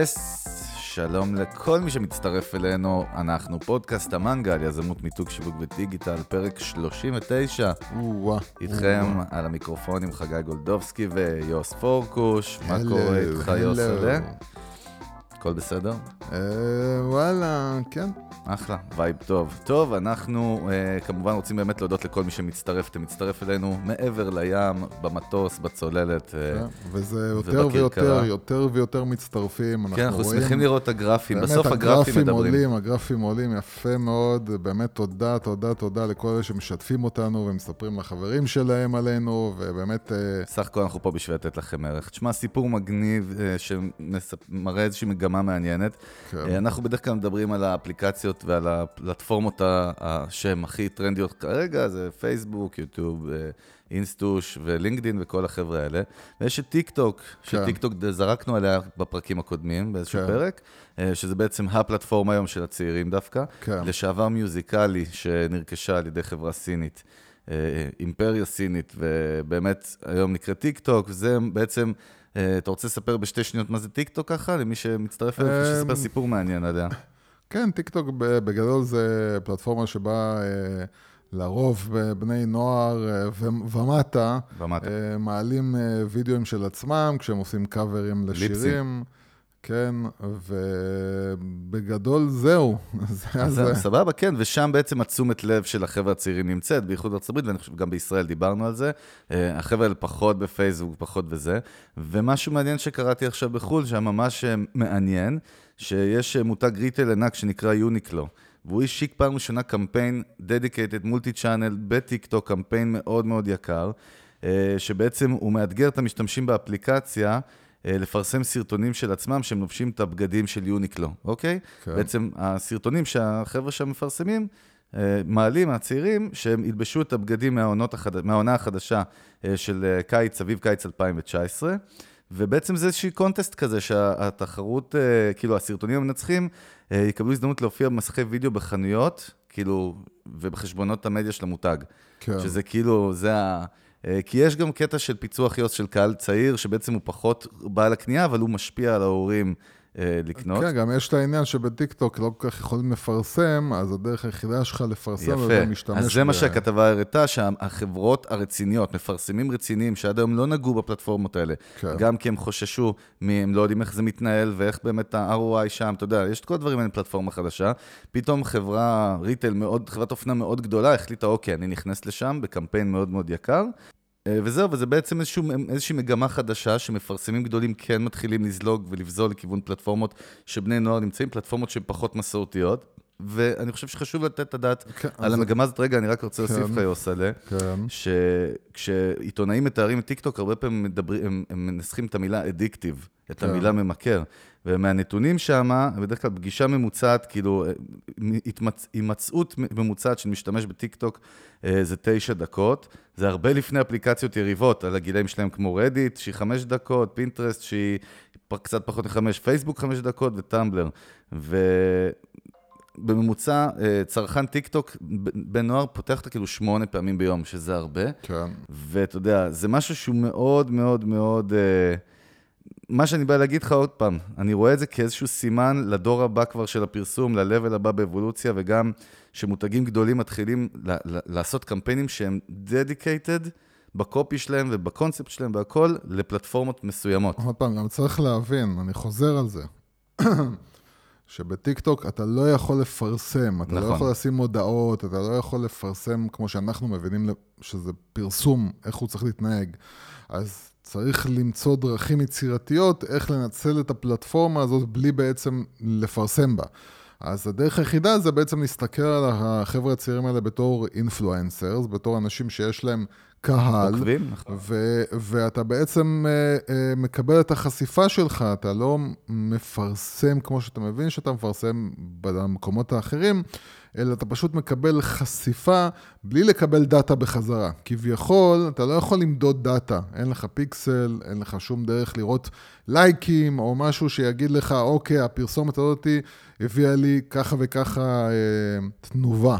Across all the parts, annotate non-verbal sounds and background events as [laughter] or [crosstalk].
yes, שלום לכל מי שמצטרף אלינו, אנחנו פודקאסט המנגל, יזמות מיתוג שיווק ודיגיטל, פרק 39. או-אה. איתכם על המיקרופונים חגי גולדובסקי ויוס פורקוש. מה קורה איתך, הלו. הכל בסדר? אה, וואלה, כן. אחלה, vibe טוב. טוב, אנחנו אה, כמובן רוצים באמת להודות לכל מי שמצטרף. אתה מצטרף אלינו מעבר לים, במטוס, בצוללת. אה, כן, וזה יותר. ויותר, יותר ויותר מצטרפים. כן, אנחנו שמחים לראות את הגרפים. באמת, בסוף הגרפים מדברים. עולים, הגרפים עולים, יפה מאוד. באמת תודה, תודה, תודה לכל אלה שמשתפים אותנו ומספרים לחברים שלהם עלינו, ובאמת, סך הכל אנחנו פה בשביל לתת לכם ערך. תשמע, סיפור מגניב אה, שמראה איזושהי מגמה מעניינת. כן. אה, אנחנו בדרך כלל מדברים על האפליקציות ועל הפלטפורמות שהן הכי טרנדיות כרגע, זה פייסבוק, יוטיוב, אה, אינסטוש ולינקדין וכל החבר'ה האלה. ויש את טיק טוק, כן. שטיק טוק זרקנו עליה בפרקים הקודמים, באיזשהו כן. פרק, אה, שזה בעצם הפלטפורמה היום של הצעירים דווקא. כן. לשעבר מיוזיקלי שנרכשה על ידי חברה סינית, אימפריה סינית, ובאמת היום נקראת טיק טוק, וזה בעצם, אתה רוצה לספר בשתי שניות מה זה טיק טוק ככה? למי שמצטרף אליו, אמ, שתספר סיפור מעניין עליה. כן, טיקטוק בגדול זה פלטפורמה שבה אה, לרוב אה, בני נוער אה, ו- ומטה ומטה. אה, מעלים אה, וידאוים של עצמם כשהם עושים קאברים לשירים. כן, ובגדול זהו. [laughs] זהו, סבבה, כן, ושם בעצם התשומת לב של החבר'ה הצעירים נמצאת, בייחוד ארצות הברית, ואני חושב גם בישראל דיברנו על זה. אה, החבר'ה האלה פחות בפייסבוק, פחות וזה. ומשהו מעניין שקראתי עכשיו בחו"ל, שהיה ממש אה, מעניין, שיש אה, מותג ריטל ענק שנקרא יוניקלו. והוא השיק פעם ראשונה קמפיין dedicated multi channel בטיקטוק, קמפיין מאוד מאוד יקר, שבעצם הוא מאתגר את המשתמשים באפליקציה לפרסם סרטונים של עצמם שהם לובשים את הבגדים של יוניקלו, אוקיי? כן. בעצם הסרטונים שהחבר'ה שם מפרסמים, אה, מעלים, הצעירים, שהם ילבשו את הבגדים החד... מהעונה החדשה אה, של אה, קיץ, אביב קיץ 2019, ובעצם זה איזשהי קונטסט כזה שהתחרות, אה, כאילו הסרטונים המנצחים, אה, יקבלו הזדמנות להופיע במסכי וידאו בחנויות, כאילו, ובחשבונות המדיה של המותג. כן. שזה כאילו, זה ה... אה, כי יש גם קטע של פיצוח יוס של קהל צעיר, שבעצם הוא פחות בעל הקנייה, אבל הוא משפיע על ההורים לקנות. כן, גם יש את העניין שבטיקטוק לא כל כך יכולים לפרסם, אז הדרך היחידה שלך לפרסם יפה. זה משתמש אז זה מה ב- שהכתבה הראתה, שהחברות הרציניות, מפרסמים רציניים שעד היום לא נגעו בפלטפורמות האלה, כן. גם כי הם חוששו, הם לא יודעים איך זה מתנהל ואיך באמת ה-ROI שם, אתה יודע, יש את כל הדברים האלה בפלטפורמה חדשה. פתאום חברה retail מאוד, חברת אופנה מאוד גדולה, החליטה, אוקיי, אני נכנס לשם בקמפיין מאוד מאוד יקר. אה, וזהו, וזה בעצם איזשהו, איזושהי מגמה חדשה שמפרסמים גדולים כן מתחילים לזלוג ולבזול לכיוון פלטפורמות שבני נוער נמצאים, פלטפורמות שהן פחות מסורתיות. ואני חושב שחשוב לתת את הדעת כן, על אז- המגמה הזאת. רגע, אני רק רוצה להוסיף כן. לך, יוסלה, כן, שכשעיתונאים מתארים את טיקטוק, הרבה פעמים מדברים, הם, הם מנסחים את המילה addictive, את כן. המילה ממכר. ומהנתונים שם, בדרך כלל פגישה ממוצעת, כאילו, אה, התמצ... הימצאות ממוצעת של משתמש בטיקטוק אה, זה תשע דקות. זה הרבה לפני אפליקציות יריבות, על הגילאים שלהם כמו רדיט, שהיא חמש דקות, פינטרסט, שהיא קצת פחות מחמש, פייסבוק חמש דקות וטמבלר. ובממוצע, אה, צרכן טיקטוק, בן נוער פותח אותה כאילו שמונה פעמים ביום, שזה הרבה. כן. ואתה יודע, זה משהו שהוא מאוד מאוד מאוד... אה, מה שאני בא להגיד לך עוד פעם, אני רואה את זה כאיזשהו סימן לדור הבא כבר של הפרסום, ל-level הבא באבולוציה, וגם שמותגים גדולים מתחילים ל- ל- לעשות קמפיינים שהם dedicated בקופי שלהם ובקונספט שלהם והכל לפלטפורמות מסוימות. עוד פעם, גם צריך להבין, אני חוזר על זה, [coughs] שבטיקטוק אתה לא יכול לפרסם, אתה נכון. לא יכול לשים מודעות, אתה לא יכול לפרסם כמו שאנחנו מבינים שזה פרסום, איך הוא צריך להתנהג. אז צריך למצוא דרכים יצירתיות איך לנצל את הפלטפורמה הזאת בלי בעצם לפרסם בה. אז הדרך היחידה זה בעצם להסתכל על החבר'ה הצעירים האלה בתור אינפלואנסרס, בתור אנשים שיש להם קהל. עוקבים? נכון. ו- ואתה בעצם uh, uh, מקבל את החשיפה שלך, אתה לא מפרסם כמו שאתה מבין שאתה מפרסם במקומות האחרים, אלא אתה פשוט מקבל חשיפה בלי לקבל דאטה בחזרה. כביכול, אתה לא יכול למדוד דאטה, אין לך פיקסל, אין לך שום דרך לראות לייקים או משהו שיגיד לך, אוקיי, הפרסומת הזאת הביאה לי ככה וככה אה, תנובה.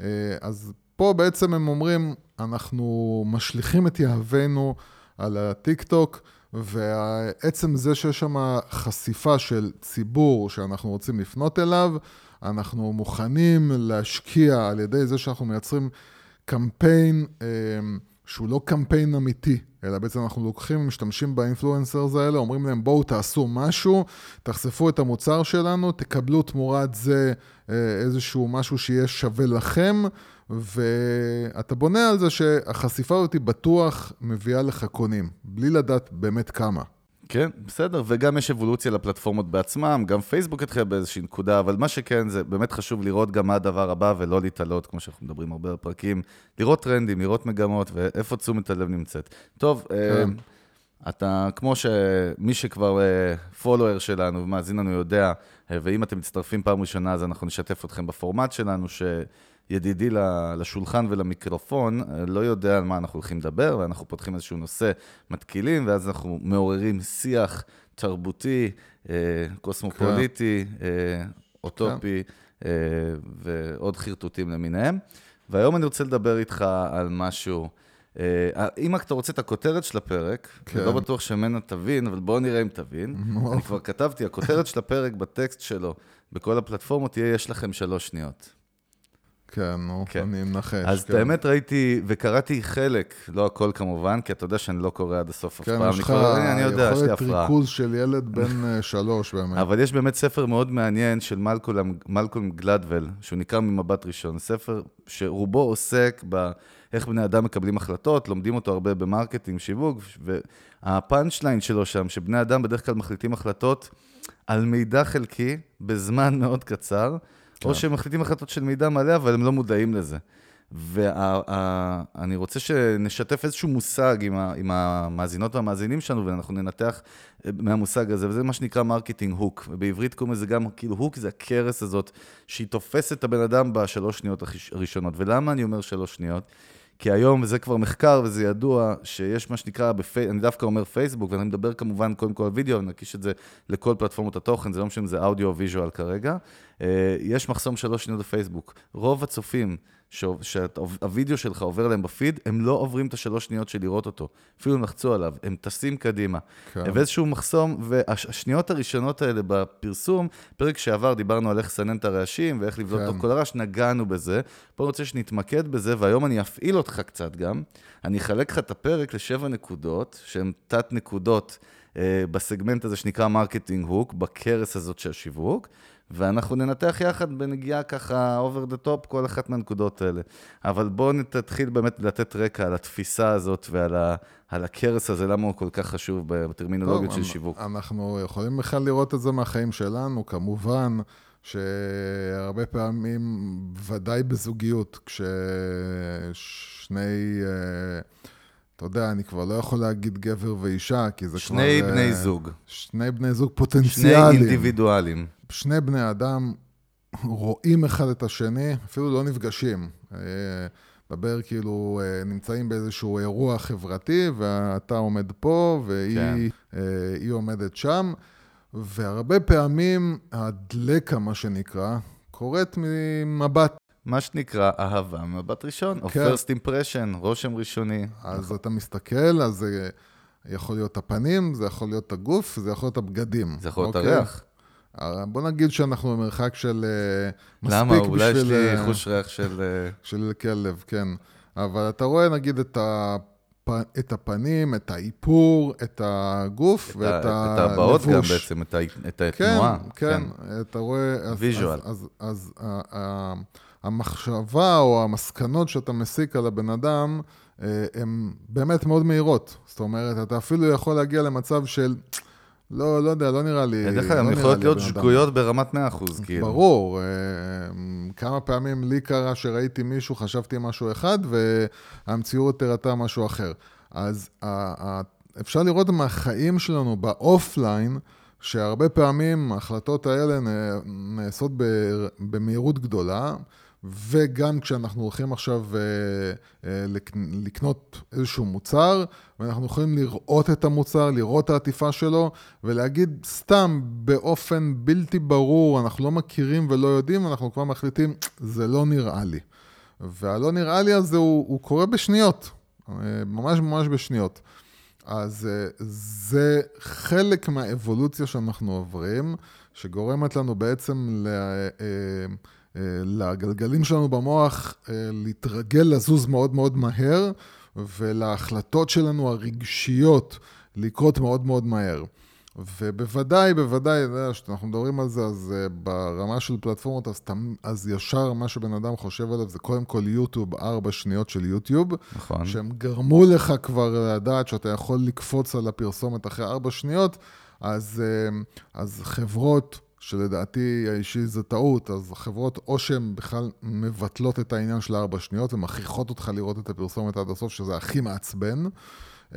אה, אז פה בעצם הם אומרים, אנחנו משליכים את יהבנו על הטיק טוק, ועצם זה שיש שם חשיפה של ציבור שאנחנו רוצים לפנות אליו, אנחנו מוכנים להשקיע על ידי זה שאנחנו מייצרים קמפיין אה, שהוא לא קמפיין אמיתי, אלא בעצם אנחנו לוקחים, משתמשים באינפלואנסרס האלה, אומרים להם בואו תעשו משהו, תחשפו את המוצר שלנו, תקבלו תמורת זה אה, איזשהו משהו שיהיה שווה לכם, ואתה בונה על זה שהחשיפה הזאת בטוח מביאה לך קונים, בלי לדעת באמת כמה. כן, בסדר, וגם יש אבולוציה לפלטפורמות בעצמם, גם פייסבוק התחיל באיזושהי נקודה, אבל מה שכן, זה באמת חשוב לראות גם מה הדבר הבא ולא להתעלות, כמו שאנחנו מדברים הרבה בפרקים, לראות טרנדים, לראות מגמות ואיפה תשומת הלב נמצאת. טוב, כן. אה, אתה, כמו שמי שכבר פולואר אה, שלנו ומאזין לנו יודע, אה, ואם אתם מצטרפים פעם ראשונה, אז אנחנו נשתף אתכם בפורמט שלנו, ש... ידידי לשולחן ולמיקרופון לא יודע על מה אנחנו הולכים לדבר, ואנחנו פותחים איזשהו נושא, מתקילים, ואז אנחנו מעוררים שיח תרבותי, אה, קוסמופוליטי, כן. אה, אוטופי, כן. ועוד חרטוטים למיניהם. והיום אני רוצה לדבר איתך על משהו... אם אתה רוצה את הכותרת של הפרק, כן. לא בטוח שמנה תבין, אבל בואו נראה אם תבין. [laughs] אני כבר כתבתי, הכותרת של הפרק בטקסט שלו, בכל הפלטפורמות, תהיה יש לכם שלוש שניות. כן, נו, כן. אני מנחש. אז כן. האמת ראיתי, וקראתי חלק, לא הכל כמובן, כי אתה יודע שאני לא קורא עד הסוף אף כן, פעם. כן, יש לך יכולת ריכוז של ילד בן אה, [laughs] שלוש באמת. אבל יש באמת ספר מאוד מעניין של מלקולם, מלקולם גלדוול, שהוא נקרא ממבט ראשון. ספר שרובו עוסק ב... איך בני אדם מקבלים החלטות, לומדים אותו הרבה במרקטינג, שיווק, והפאנצ' ליין שלו שם, שבני אדם בדרך כלל מחליטים החלטות על מידע חלקי בזמן מאוד קצר. כן. או שהם מחליטים החלטות של מידע מלא, אבל הם לא מודעים לזה. ואני רוצה שנשתף איזשהו מושג עם, ה, עם המאזינות והמאזינים שלנו, ואנחנו ננתח אה, מהמושג הזה, וזה מה שנקרא marketing hook. ובעברית קוראים לזה גם, כאילו, hook זה הקרס הזאת, שהיא תופסת את הבן אדם בשלוש שניות הראשונות. ולמה אני אומר שלוש שניות? כי היום, וזה כבר מחקר וזה ידוע, שיש מה שנקרא, בפי... אני דווקא אומר פייסבוק, ואני מדבר כמובן קודם כל על וידאו, נקיש את זה לכל פלטפורמות התוכן, זה לא משנה אם זה אודיו או visual כרגע. אה, יש מחסום שלוש שניות בפייסבוק. רוב הצופים שהווידאו שלך עובר להם בפיד, הם לא עוברים את השלוש שניות של לראות אותו. אפילו לחצו עליו, הם טסים קדימה. כן. ואיזשהו מחסום, והשניות הראשונות האלה בפרסום, פרק שעבר דיברנו על איך לסנן את הרעשים ואיך לבדוק כן. כל הרעש, נגענו בזה. פה אני רוצה שנתמקד בזה, והיום אני אפעיל אותך קצת גם. אני אחלק לך את הפרק לשבע נקודות, שהן תת-נקודות. אה, בסגמנט הזה שנקרא marketing hook, בקרס הזאת של השיווק, ואנחנו ננתח יחד בנגיעה ככה over the top כל אחת מהנקודות האלה. אבל בואו נתחיל באמת לתת רקע על התפיסה הזאת ועל ה, על הכרס הזה, למה הוא כל כך חשוב בטרמינולוגיות טוב, של שיווק. אנחנו יכולים בכלל לראות את זה מהחיים שלנו, כמובן. שהרבה פעמים, ודאי בזוגיות, כששני... Uh, אתה יודע, אני כבר לא יכול להגיד גבר ואישה, כי זה שני כבר... שני בני זוג. שני בני זוג פוטנציאליים. שני אינדיבידואלים. שני בני אדם רואים אחד את השני, אפילו לא נפגשים. מדבר אה, כאילו, אה, נמצאים באיזשהו אירוע חברתי, ואתה עומד פה, והיא כן. אה, עומדת שם, והרבה פעמים הדלקה, מה שנקרא, קורית ממבט. מה שנקרא אהבה ממבט ראשון, כן. או first impression, רושם ראשוני. אז נכון. אתה מסתכל, אז זה יכול להיות הפנים, זה יכול להיות הגוף, זה יכול להיות הבגדים. זה יכול להיות אוקיי? הריח. בוא נגיד שאנחנו במרחק של אה, מספיק למה? בשביל... למה? אולי יש לי אה, חוש ריח של... אה, של כלב, כן. אבל אתה רואה נגיד את, הפ... את הפנים, את האיפור, את הגוף את ואת ה... את הבעות גם בעצם, את, ה... את התנועה. כן, כן, אתה רואה... ויז'ואל. אז, אז, אז, אז המחשבה או המסקנות שאתה מסיק על הבן אדם, הן באמת מאוד מהירות. זאת אומרת, אתה אפילו יכול להגיע למצב של... לא, לא יודע, לא נראה לי... בדרך כלל, הן יכולות להיות שגויות ברמת 100%, כאילו. ברור. אה, כמה פעמים לי קרה שראיתי מישהו, חשבתי משהו אחד, והמציאות הראתה משהו אחר. אז אפשר לראות מהחיים שלנו באופליין, שהרבה פעמים ההחלטות האלה נעשות במהירות גדולה. וגם כשאנחנו הולכים עכשיו אה, אה, לקנות איזשהו מוצר, ואנחנו יכולים לראות את המוצר, לראות את העטיפה שלו, ולהגיד סתם באופן בלתי ברור, אנחנו לא מכירים ולא יודעים, אנחנו כבר מחליטים, זה לא נראה לי. והלא נראה לי הזה הוא, הוא קורה בשניות, אה, ממש ממש בשניות. אז אה, זה חלק מהאבולוציה שאנחנו עוברים, שגורמת לנו בעצם ל... אה, אה, לגלגלים שלנו במוח להתרגל לזוז מאוד מאוד מהר, ולהחלטות שלנו הרגשיות לקרות מאוד מאוד מהר. ובוודאי, בוודאי, כשאנחנו מדברים על זה, אז uh, ברמה של פלטפורמות, אז, תמ, אז ישר מה שבן אדם חושב עליו זה קודם כל יוטיוב, ארבע שניות של יוטיוב. נכון. שהם גרמו לך כבר לדעת שאתה יכול לקפוץ על הפרסומת אחרי ארבע שניות, אז, אז חברות, שלדעתי האישי זה טעות, אז חברות או שהן בכלל מבטלות את העניין של הארבע שניות ומכריחות אותך לראות את הפרסומת עד הסוף, שזה הכי מעצבן. אה,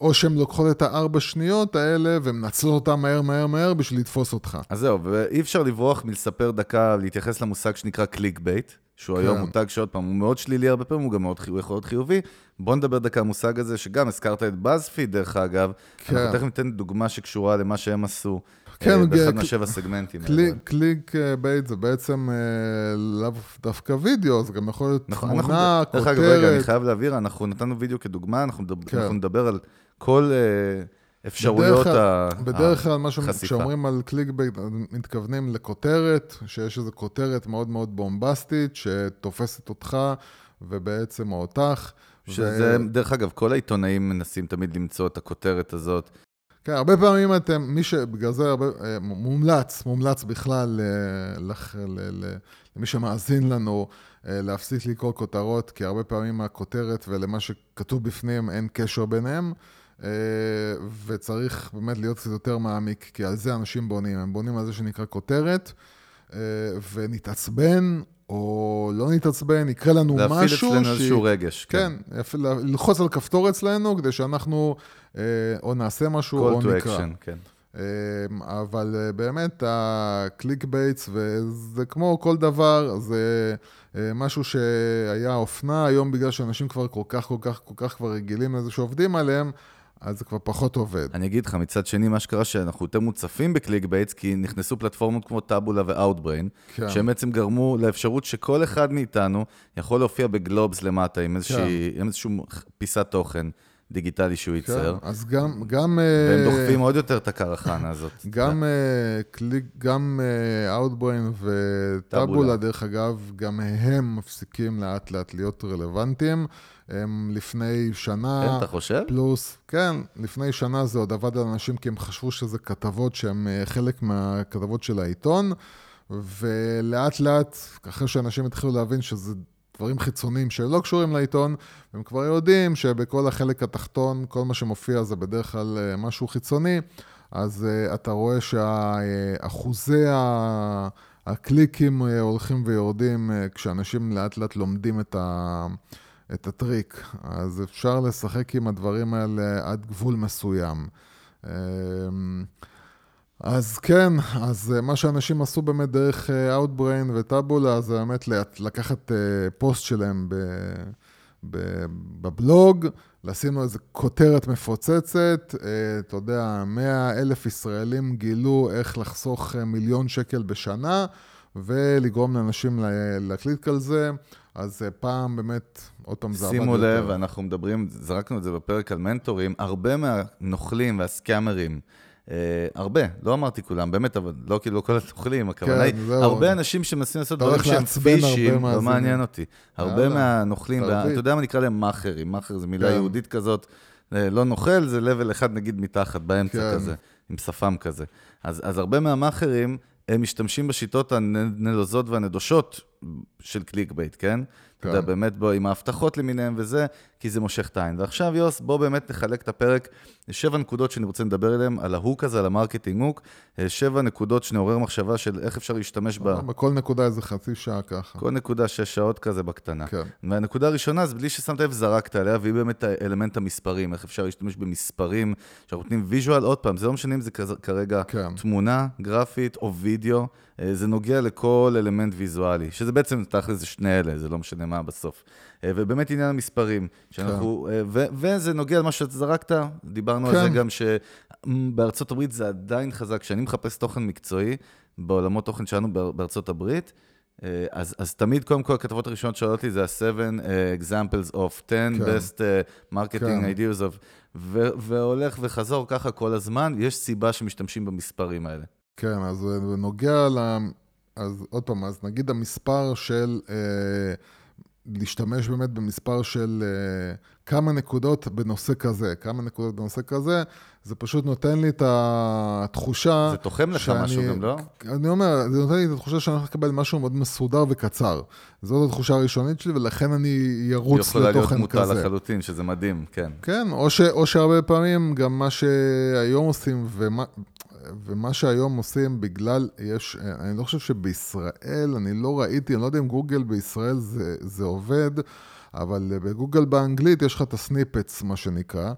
או שהן לוקחות את הארבע שניות האלה ומנצלות אותן מהר מהר מהר בשביל לתפוס אותך. אז זהו, ואי אפשר לברוח מלספר דקה, להתייחס למושג שנקרא click bait, שהוא כן. היום מותג שעוד פעם, הוא מאוד שלילי הרבה פעמים, הוא גם מאוד הוא יכול להיות חיובי. בוא נדבר דקה על המושג הזה, שגם הזכרת את בזפיד, דרך אגב. כן. אנחנו תכף ניתן דוגמה שקשורה למה שהם עשו. כן, אה, באחד מהשבע סגמנטים. click bait זה בעצם אה, לאו דווקא וידאו, זה גם יכול להיות נכון, תמונה, כותרת. דרך אגב, רגע, אני חייב להבהיר, אנחנו נתנו וידאו כדוגמה, אנחנו כן. נדבר על כל אפשרויות החשיפה. בדרך כלל, מה שאומרים על click bait, מתכוונים לכותרת, שיש איזו כותרת מאוד מאוד בומבסטית, שתופסת אותך ובעצם אותך. שזה, ו... דרך אגב, כל העיתונאים מנסים תמיד למצוא את הכותרת הזאת. כן, הרבה פעמים אתם, מי שבגלל זה הרבה, אה, מומלץ, מומלץ בכלל אה, לח, ל, ל, למי שמאזין לנו, להפסיק לקרוא כותרות, כי הרבה פעמים הכותרת ולמה שכתוב בפנים אין קשר ביניהם. אה, וצריך באמת להיות קצת יותר מעמיק, כי על זה אנשים בונים. הם בונים על זה שנקרא כותרת, אה, ונתעצבן, או לא נתעצבן, יקרה לנו משהו. להפעיל אצלנו איזשהו רגש. כן, כן ללחוץ על כפתור אצלנו, כדי שאנחנו אה, או נעשה משהו או נקרא. call to action, כן. אבל באמת, ה click baits, וזה כמו כל דבר, זה משהו שהיה אופנה, היום בגלל שאנשים כבר כל כך, כל כך, כל כך כבר רגילים לזה שעובדים עליהם, אז זה כבר פחות עובד. אני אגיד לך, מצד שני, מה שקרה שאנחנו יותר מוצפים ב click baits, כי נכנסו פלטפורמות כמו טאבולה ואאוטבריין, כן. שהם בעצם גרמו לאפשרות שכל אחד מאיתנו יכול להופיע בגלובס למטה עם, איזושהי, כן. עם איזשהו פיסת תוכן. דיגיטלי שהוא כן, ייצר. כן, אז גם... גם והם uh, דוחפים עוד יותר את הקרחנה הזאת. [laughs] גם קליק, גם uh, Outbrain וטאבולה, דרך אגב, גם הם מפסיקים לאט לאט להיות רלוונטיים. הם לפני שנה... כן, אתה חושב? פלוס, כן, לפני שנה זה עוד עבד על אנשים כי הם חשבו שזה כתבות שהן חלק מהכתבות של העיתון, ולאט לאט, אחרי שאנשים התחילו להבין שזה דברים חיצוניים שלא קשורים לעיתון, הם כבר יודעים שבכל החלק התחתון, כל מה שמופיע זה בדרך כלל אה, משהו חיצוני, אז uh, אתה רואה שאחוזי הקליקים אה, הולכים ויורדים כשאנשים לאט לאט לומדים את, ה, את הטריק. אז אפשר לשחק עם הדברים האלה עד גבול מסוים. אז כן, אז אה, מה שאנשים עשו באמת דרך אה, Outbrain וטאבולה, זה באמת לקחת אה, פוסט שלהם בבלוג, לשים לו איזה כותרת מפוצצת, אתה יודע, 100 אלף ישראלים גילו איך לחסוך מיליון שקל בשנה, ולגרום לאנשים להקליט על זה. אז פעם באמת, עוד פעם זה עבד יותר. שימו לב, אנחנו מדברים, זרקנו את זה בפרק על מנטורים, הרבה מהנוכלים והסקאמרים, הרבה, לא אמרתי כולם, באמת, אבל לא כאילו כל התוכלים, הכוונה כן, היא, הרבה אנשים שמנסים לעשות דברים שהם פישים, לא מעניין אותי. הרבה מהנוכלים, אתה יודע מה נקרא להם מאכרים, מאכר זה מילה כן. יהודית כזאת, אה, לא נוכל, זה לבל אחד נגיד מתחת, באמצע כן. כזה, עם שפם כזה. אז, אז הרבה מהמאכרים, הם משתמשים בשיטות הנלוזות והנדושות של click bait, כן? אתה יודע, כן. באמת בוא, עם ההבטחות למיניהם וזה, כי זה מושך את העין. ועכשיו, יוס, בוא באמת נחלק את הפרק לשבע נקודות שאני רוצה לדבר עליהן, על ה hook הזה, על ה marketing hook, אה, שבע נקודות שנעורר מחשבה של איך אפשר להשתמש בה. בכל נקודה איזה חצי שעה ככה. כל נקודה שש שעות כזה בקטנה. כן. והנקודה הראשונה, זה בלי ששמת לב, זרקת עליה, והיא באמת האלמנט המספרים, איך אפשר להשתמש במספרים, שאנחנו נותנים visual, עוד פעם, זה לא משנה אם זה כרגע כן. תמונה, גרפית או וידאו, אה, זה נוגע לכל אלמנט ויזואלי, שזה בעצם, תכל'ס זה שני אלה, זה לא משנה מה בסוף. אה, ובאמת עניין המספרים, שאנחנו, כן. ו- וזה נוגע למה שאתה זרקת, דיברנו כן. על זה כן. גם שבארצות הברית זה עדיין חזק, כשאני מחפש תוכן מקצועי, בעולמות תוכן שלנו בארצות הברית, אה, אז, אז תמיד, קודם כל, הכתבות הראשונות שואלות אותי זה ה-7 uh, examples of 10 כן. best uh, marketing כן. ideas of... ו- והולך וחזור ככה כל הזמן, יש סיבה שמשתמשים במספרים האלה. כן, אז אה, בנוגע ל... אז עוד פעם, אז נגיד המספר של... אה, להשתמש באמת במספר של אה, כמה נקודות בנושא כזה, כמה נקודות בנושא כזה, זה פשוט נותן לי את התחושה... זה תוחם לך משהו גם, לא? אני אומר, זה נותן לי את התחושה שאני הולך לקבל משהו מאוד מסודר וקצר. זאת התחושה הראשונית שלי, ולכן אני ירוץ לתוכן כזה. יכולה להיות מוטה לחלוטין, שזה מדהים, כן. כן, או, ש, או שהרבה פעמים גם מה שהיום עושים, ומה, ומה שהיום עושים בגלל, יש, אני לא חושב שבישראל, אני לא ראיתי, אני לא יודע אם גוגל בישראל זה, זה עובד, אבל בגוגל באנגלית יש לך את הסניפטס, מה שנקרא.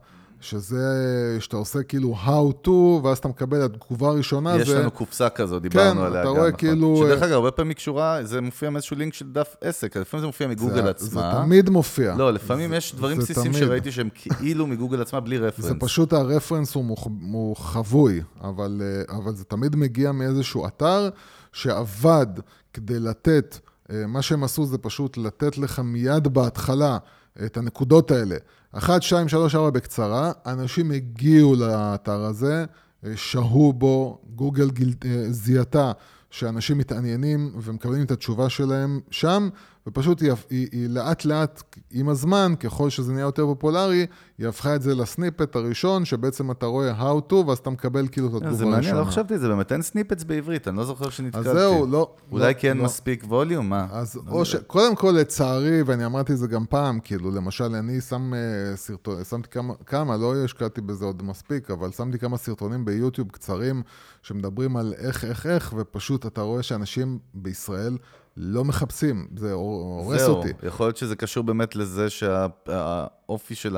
שזה, שאתה עושה כאילו how to, ואז אתה מקבל את התגובה הראשונה. יש זה... לנו קופסה כזו, דיברנו כן, עליה אתה גם, רואה נכון. כאילו... שדרך אגב, הרבה פעמים קשורה, זה מופיע מאיזשהו לינק של דף עסק, לפעמים זה מופיע מגוגל זה, עצמה. זה תמיד מופיע. לא, לפעמים זה, יש דברים בסיסיים. שראיתי שהם [laughs] כאילו מגוגל עצמה בלי רפרנס. זה פשוט הרפרנס הוא, מוח, הוא חבוי, אבל, אה, אבל זה תמיד מגיע מאיזשהו אתר שעבד כדי לתת, אה, מה שהם עשו זה פשוט לתת לך מיד בהתחלה את הנקודות האלה. אחת, שתיים, שלוש, ארבע בקצרה, אנשים הגיעו לאתר הזה, אה, שהו בו, גוגל גיל, אה, זיהתה שאנשים מתעניינים ומקבלים את התשובה שלהם שם, ופשוט היא, היא, היא לאט לאט, עם הזמן, ככל שזה נהיה יותר פופולרי, היא הפכה את זה ל snippet הראשון, שבעצם אתה רואה how to, ואז אתה מקבל כאילו את התגובה זה הראשונה. מעניין, לא חשבתי את זה, באמת אין snippets בעברית, אני לא זוכר שנתקלתי. אז זהו, לא. אולי לא, כי אין לא. מספיק volume, מה? אז לא או. ש... קודם כל, לצערי, ואני אמרתי את זה גם פעם, כאילו, למשל, אני שם אה, סרטון, שמתי כמה, כמה, לא השקעתי בזה עוד מספיק, אבל שמתי כמה סרטונים ביוטיוב קצרים, שמדברים על איך, איך, איך, ופשוט אתה רואה שאנשים בישראל לא מחפשים, זה הורס זהו, אותי. יכול להיות שזה קשור באמת לזה שהאופי של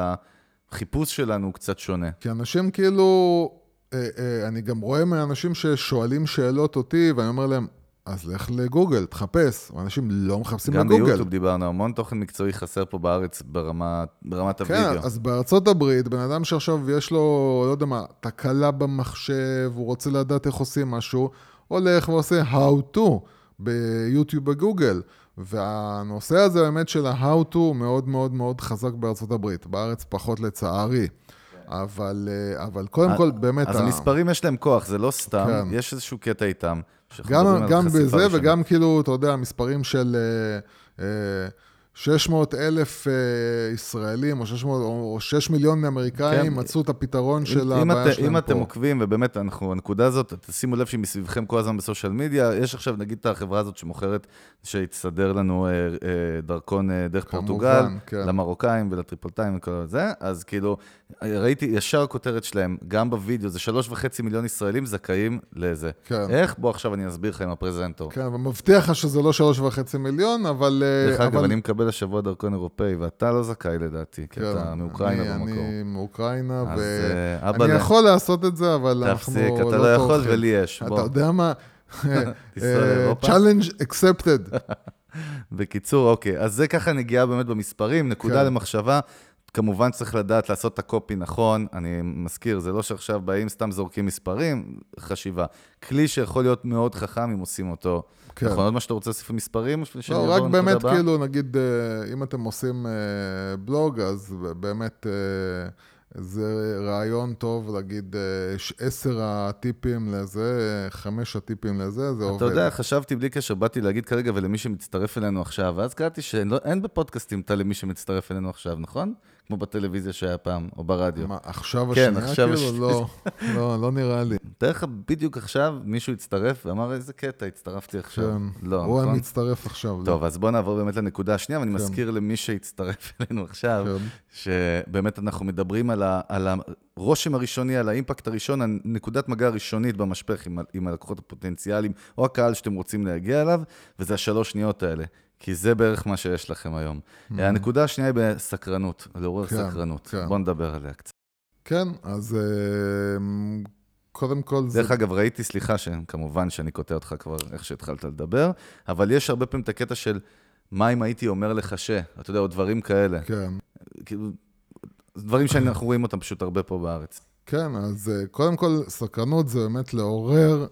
החיפוש שלנו הוא קצת שונה. כי אנשים כאילו, אה, אה, אני גם רואה מאנשים ששואלים שאלות אותי, ואני אומר להם, אז לך לגוגל, תחפש. ואנשים לא מחפשים גם בגוגל. ביוטיוב דיברנו, המון תוכן מקצועי חסר פה בארץ ברמה, ברמת כן, הווידאו. אז בארצות הברית, בן אדם שעכשיו יש לו, לא יודע מה, תקלה במחשב, הוא רוצה לדעת איך עושים משהו, הולך ועושה how to ביוטיוב בגוגל. והנושא הזה באמת של ה-how to מאוד מאוד מאוד חזק בארצות הברית. בארץ פחות לצערי. אבל, אה, אבל קודם כל, באמת... אז ה- המספרים יש להם כוח, זה לא סתם, כן. יש איזשהו קטע איתם. גם, גם בזה, ראשונית. וגם כאילו, אתה יודע, מספרים של אה, אה, 600 אלף אה, ישראלים, או 600, או או 6 מיליון אמריקאים, כן. מצאו את הפתרון אם- של אם הבעיה את- שלהם אם אתם פה. עוקבים, ובאמת, אנחנו, הנקודה הזאת, תשימו לב שהיא מסביבכם כל הזמן בסושיאל מדיה, יש עכשיו, נגיד, את החברה הזאת שמוכרת, שהתסדר לנו אה, אה, דרכון אה, דרך כמובן, פורטוגל, כן. למרוקאים ולטריפולטאים וכל זה, אז כאילו, ראיתי ישר הכותרת שלהם, גם בווידאו, זה שלוש וחצי מיליון ישראלים זכאים לזה. כן. איך? בוא עכשיו אני אסביר לך עם הפרזנטור. כן, ומבטיח לך שזה לא שלוש וחצי מיליון, אבל... אה, דרך אגב, אבל... אני מקבל השבוע דרכון אירופאי, ואתה לא זכאי לדעתי, כי כן, אתה מאוקראינה אני- במקור. אני מאוקראינה, אה, ואני ל- יכול לעשות את זה, אבל אנחנו תפסיק, לא אתה לא יכול. ולי יש. אתה. יודע מה? [laughs] לאירופה? challenge accepted. [laughs] בקיצור, אוקיי, אז זה ככה נגיעה באמת במספרים, נקודה כן. למחשבה. כמובן צריך לדעת לעשות את הקופי נכון, אני מזכיר, זה לא שעכשיו באים סתם זורקים מספרים, חשיבה. כלי שיכול להיות מאוד חכם אם עושים אותו. כן. נכון, עוד מה שאתה רוצה להוסיף מספרים? לא, רק באמת, הבאה? כאילו, נגיד, אה, אם אתם עושים אה, בלוג, אז באמת אה, זה רעיון טוב להגיד, עשר הטיפים לזה, חמש הטיפים לזה, זה עובד. אתה יודע, חשבתי בלי קשר, באתי להגיד כרגע ולמי שמצטרף אלינו עכשיו, ואז קראתי שאין בפודקאסטים אתה למי שמצטרף אלינו עכשיו, נכון? כמו בטלוויזיה שהיה פעם, או ברדיו. מה, עכשיו כן, השנייה? עכשיו כאילו, השנייה. לא, לא, לא נראה לי. תאר לך, בדיוק עכשיו מישהו הצטרף ואמר, איזה קטע, הצטרפתי עכשיו. כן. לא, הוא נכון? מצטרף עכשיו. לא. טוב, אז בואו נעבור באמת לנקודה השנייה, ואני כן. מזכיר למי שהצטרף [laughs] אלינו עכשיו, כן. שבאמת אנחנו מדברים על, ה, על הרושם הראשוני, על האימפקט הראשון, הנקודת מגע הראשונית במשפך עם, עם הלקוחות הפוטנציאליים, או הקהל שאתם רוצים להגיע אליו, וזה השלוש שניות האלה. כי זה בערך מה שיש לכם היום. הנקודה השנייה היא בסקרנות, לעורר Mm-hmm. כן, סקרנות. כן. בואו נדבר עליה קצת. כן, אז אה, קודם כל זה... דרך אגב, ראיתי, סליחה, שכמובן שאני קוטע אותך כבר איך שהתחלת לדבר, אבל יש הרבה פעמים את הקטע של מה אם הייתי אומר לך ש... אתה יודע, או דברים כאלה. כן. כאילו, דברים שאנחנו רואים אותם פשוט הרבה פה בארץ. כן, אז אה, קודם כל, סקרנות זה באמת לעורר,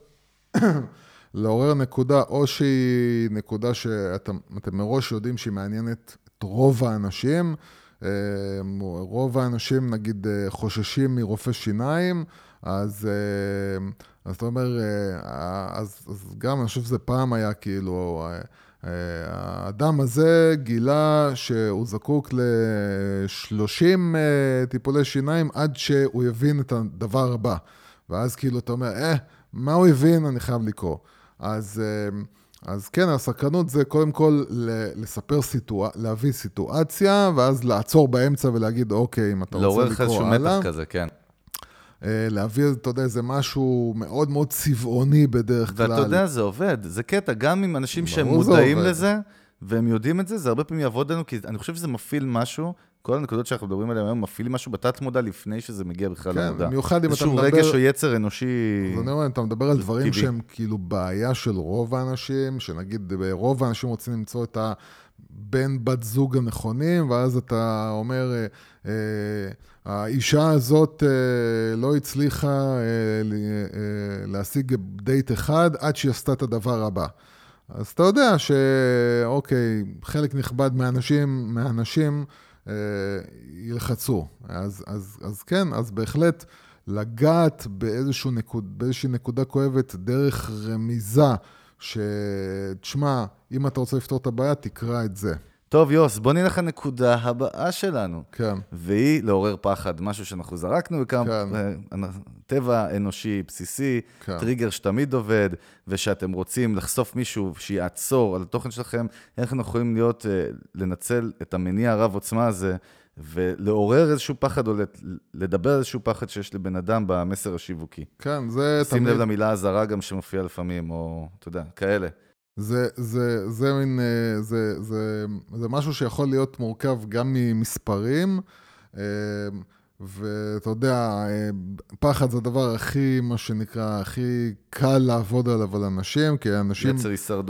לעורר נקודה, או שהיא נקודה שאתם מראש יודעים שהיא מעניינת את רוב האנשים. אה, רוב האנשים, נגיד, אה, חוששים מרופא שיניים, אז, אה, אז אתה אומר, אז, אז גם, אני חושב שזה פעם היה כאילו, האדם הזה גילה שהוא זקוק ל-30 טיפולי שיניים עד שהוא יבין את הדבר הבא. ואז כאילו אתה אומר, אה, מה הוא הבין? אני חייב לקרוא. אז... אז כן, הסקרנות זה קודם כל לספר סיטואציה, להביא סיטואציה, ואז לעצור באמצע ולהגיד, אוקיי, אם אתה רוצה לקרוא הלאה. לעורר לך איזשהו מתח כזה, כן. אה, להביא, אתה יודע, איזה משהו מאוד מאוד צבעוני בדרך ואתה כלל. ואתה יודע, זה עובד. זה קטע, גם עם אנשים שהם מודעים לזה, והם יודעים את זה, זה הרבה פעמים יעבוד לנו, כי אני חושב שזה מפעיל משהו כל הנקודות שאנחנו מדברים עליהן היום מפעילים משהו בתת-מודע לפני שזה מגיע בכלל כן, למודע. במיוחד אם אתה מדבר... איזשהו רגש או יצר אנושי... אז אני אומר, אתה מדבר על דברים טבעי. שהם כאילו בעיה של רוב האנשים, שנגיד רוב האנשים רוצים למצוא את הבן בת זוג הנכונים, ואז אתה אומר, אה, אה, האישה הזאת אה, לא הצליחה אה, אה, להשיג דייט אחד עד שהיא עשתה את הדבר הבא. אז אתה יודע שאוקיי, חלק נכבד מהאנשים, מהאנשים אה, ילחצו. אז, אז, אז כן, אז בהחלט לגעת באיזשהו נקוד, באיזושהי נקודה כואבת דרך רמיזה, שתשמע, אם אתה רוצה לפתור את הבעיה, תקרא את זה. טוב, יוס, בוא נלך לנקודה הבאה שלנו. כן. והיא לעורר פחד, משהו שאנחנו זרקנו, וכמה... כן. אה, טבע אנושי בסיסי, כן. טריגר שתמיד עובד, ושאתם רוצים לחשוף מישהו שיעצור על התוכן שלכם, איך אנחנו יכולים להיות, אה, לנצל את המניע הרב עוצמה הזה, ולעורר איזשהו פחד, או לדבר על איזשהו פחד שיש לבן אדם במסר השיווקי. כן, זה שים תמיד... שים לב למילה אזהרה גם שמופיעה לפעמים, או, אתה יודע, כאלה. זה, זה, זה מין, אה, זה, זה, זה משהו שיכול להיות מורכב גם ממספרים, אה, ואתה יודע, אה, פחד זה הדבר הכי, מה שנקרא, הכי קל לעבוד עליו על אנשים, כי אנשים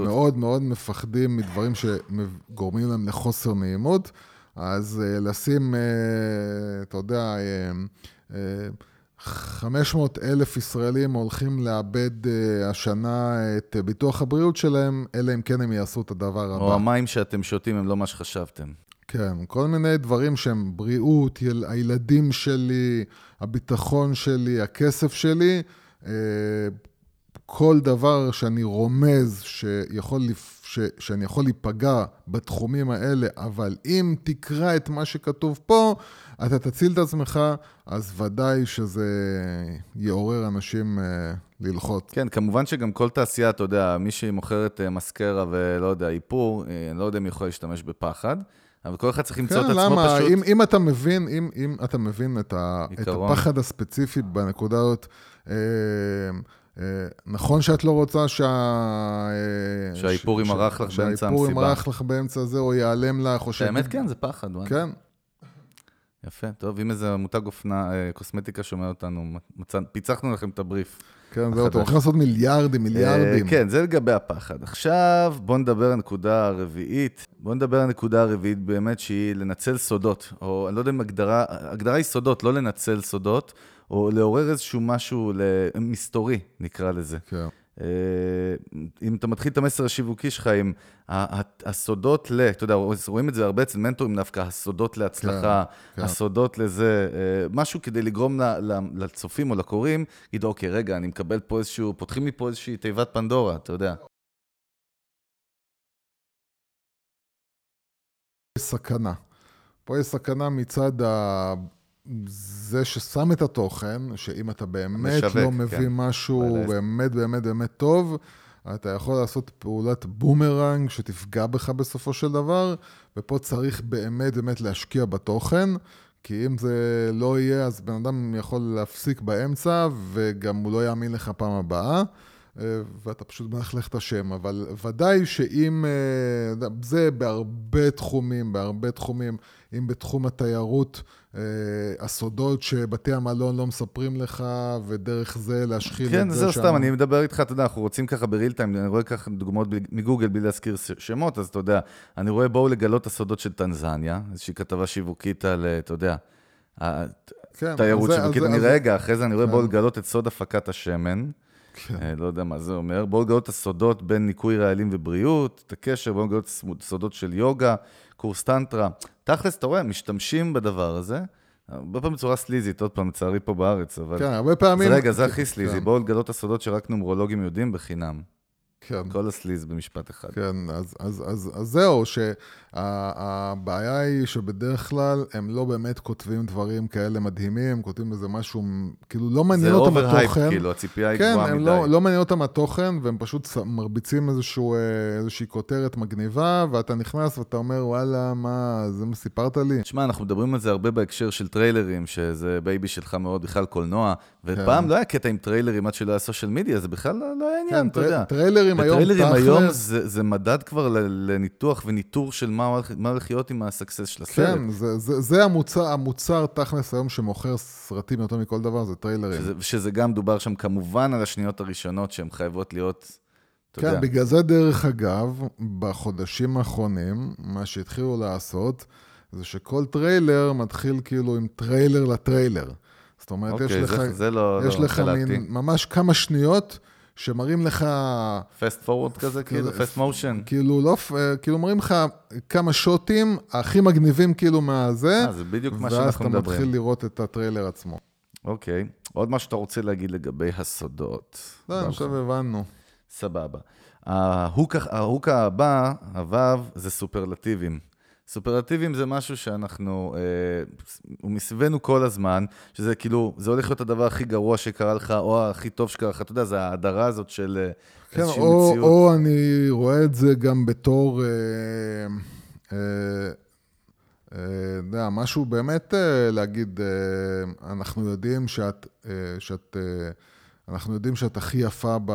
מאוד מאוד מפחדים מדברים שגורמים להם לחוסר נעימות, אז לשים, אתה יודע, 500 אלף ישראלים הולכים לאבד uh, השנה את uh, ביטוח הבריאות שלהם, אלא אם כן הם יעשו את הדבר הבא. או המים שאתם שותים הם לא מה שחשבתם. כן, כל מיני דברים שהם בריאות, יל, הילדים שלי, הביטחון שלי, הכסף שלי, uh, כל דבר שאני רומז שיכול, ש, שאני יכול להיפגע בתחומים האלה, אבל אם תקרא את מה שכתוב פה, אתה תציל את עצמך, אז ודאי שזה יעורר אנשים uh, ללחוץ. כן, כמובן שגם כל תעשייה, אתה יודע, מי שמוכרת uh, מסקרה ולא יודע, איפור, uh, לא יודע אם יכול להשתמש בפחד. אבל כל אחד צריך למצוא כן, את עצמו למה? פשוט. אם, אם אתה מבין, אם, אם אתה מבין את, ה, את הפחד הספציפי בנקודה הזאת, אה, אה, נכון שאת לא רוצה שה... אה, שהאיפור ימרח לך באמצע המסיבה. שהאיפור ימרח לך באמצע זה, או ייעלם לך, או ש... האמת כן, זה פחד. כן. יפה, טוב, אם איזה מותג אופנה, אה, קוסמטיקה שומע אותנו, מצא, פיצחנו לכם את הבריף. כן, זהו, אתם הולכים לעשות מיליארדים, מיליארדים. כן, זה לגבי הפחד. עכשיו, בואו נדבר על הנקודה הרביעית. בואו נדבר על הנקודה הרביעית באמת, שהיא לנצל סודות, או אני לא יודע אם הגדרה, הגדרה היא סודות, לא לנצל סודות. או לעורר איזשהו משהו מסתורי, נקרא לזה. כן. אה, אם אתה מתחיל את המסר השיווקי שלך עם הסודות ל... אתה יודע, רואים את זה הרבה אצל מנטורים דווקא, הסודות להצלחה, כן, כן. הסודות לזה, אה, משהו כדי לגרום לצופים או לקוראים, להגיד, אוקיי, רגע, אני מקבל פה איזשהו, פותחים לי פה איזושהי תיבת פנדורה, אתה יודע. סכנה. פה יש סכנה מצד ה... זה ששם את התוכן, שאם אתה באמת משווק, לא מביא כן. משהו באמת באמת באמת טוב, אתה יכול לעשות פעולת בומרנג שתפגע בך בסופו של דבר, ופה צריך באמת באמת להשקיע בתוכן, כי אם זה לא יהיה, אז בן אדם יכול להפסיק באמצע, וגם הוא לא יאמין לך פעם הבאה. אה, ואתה פשוט מלכלך את השם, אבל ודאי שאם, אה, זה בהרבה תחומים, בהרבה תחומים, אם בתחום התיירות, אה, הסודות שבתי המלון לא מספרים לך, ודרך זה להשחיל כן, את זה שם. כן, זה סתם, אני מדבר איתך, אתה יודע, אנחנו רוצים ככה בריל טיים, אני רואה ככה דוגמאות מגוגל בלי להזכיר שמות, אז אתה יודע, אני רואה בואו לגלות את הסודות של טנזניה, איזושהי כתבה שיווקית על, אתה יודע, כן, תיירות שיווקית, אני רגע, אחרי זה אני רואה כן. בואו לגלות את סוד הפקת השמן. כן. אה, לא יודע מה זה אומר. בואו לגלות את הסודות בין ניקוי רעלים ובריאות, את הקשר, בואו לגלות את הסודות של יוגה, קורס טנטרה. תכלס, אתה רואה, משתמשים בדבר הזה. הרבה פעמים בצורה סליזית, עוד פעם, לצערי פה בארץ, אבל... כן, הרבה פעמים... אז רגע, זה כן, הכי סליזי. כן, בואו לגלות את הסודות שרק נומרולוגים יודעים בחינם. כן. כל הסליז במשפט אחד. כן, אז, אז, אז, אז זהו, שהבעיה היא שבדרך כלל הם לא באמת כותבים דברים כאלה מדהימים, כותבים איזה משהו, כאילו לא מעניין זה אותם over hype, התוכן. כאילו, הציפייה היא כן, גבוהה הם מדי. לא, לא מעניין אותם התוכן, והם פשוט מרביצים איזשהו, אה, איזושהי כותרת מגניבה, ואתה נכנס ואתה אומר, וואלה, מה, זה מה סיפרת לי? תשמע, אנחנו מדברים על זה הרבה בהקשר של טריילרים, שזה baby שלך מאוד, בכלל קולנוע, כן. ופעם לא היה קטע עם טריילרים עד שלא היה social media, זה בכלל לא לא היה עניין, אתה טרי- יודע. טריילרים היום, וטריילרים היום תכל'ס, זה, זה מדד כבר לניתוח וניטור של מה מה להיות עם הסקסס של הסרט. כן, זה, זה, זה המוצר, המוצר תכלס היום שמוכר סרטים יותר מכל דבר, זה טריילרים. שזה, שזה גם דובר שם כמובן על השניות הראשונות שהן חייבות להיות, כן, יודע. בגלל זה, דרך אגב, בחודשים האחרונים, מה שהתחילו לעשות, זה שכל טריילר מתחיל כאילו עם טריילר לטריילר. זאת אומרת, יש אוקיי, לך, זה, זה לא, יש לא לך. מין, ממש כמה שניות שמראים לך, fast forward כזה, כאילו, fast motion. כאילו, לא, פ- כאילו מראים לך כמה שוטים הכי מגניבים כאילו מהזה, אה, זה בדיוק מה ואז שאנחנו אתה מדברים. מתחיל לראות את הטריילר עצמו. אוקיי. עוד מה שאתה רוצה להגיד לגבי הסודות. לא, אני חושב הבנו. סבבה. ההוק הבא, הוו, זה סופרלטיבים. סופרלטיבים זה משהו שאנחנו, אה, הוא מסביבנו כל הזמן, שזה כאילו, זה הולך להיות הדבר הכי גרוע שקרה לך, או הכי טוב שקרה לך, אתה יודע, זה ההדרה הזאת של אה, כן, איזושהי או, מציאות. או אני רואה את זה גם בתור, אה, אה, אה, יודע, משהו באמת אה, להגיד, אה, אנחנו יודעים שאת, אה, שאת, אה, אנחנו יודעים שאת הכי יפה. ב...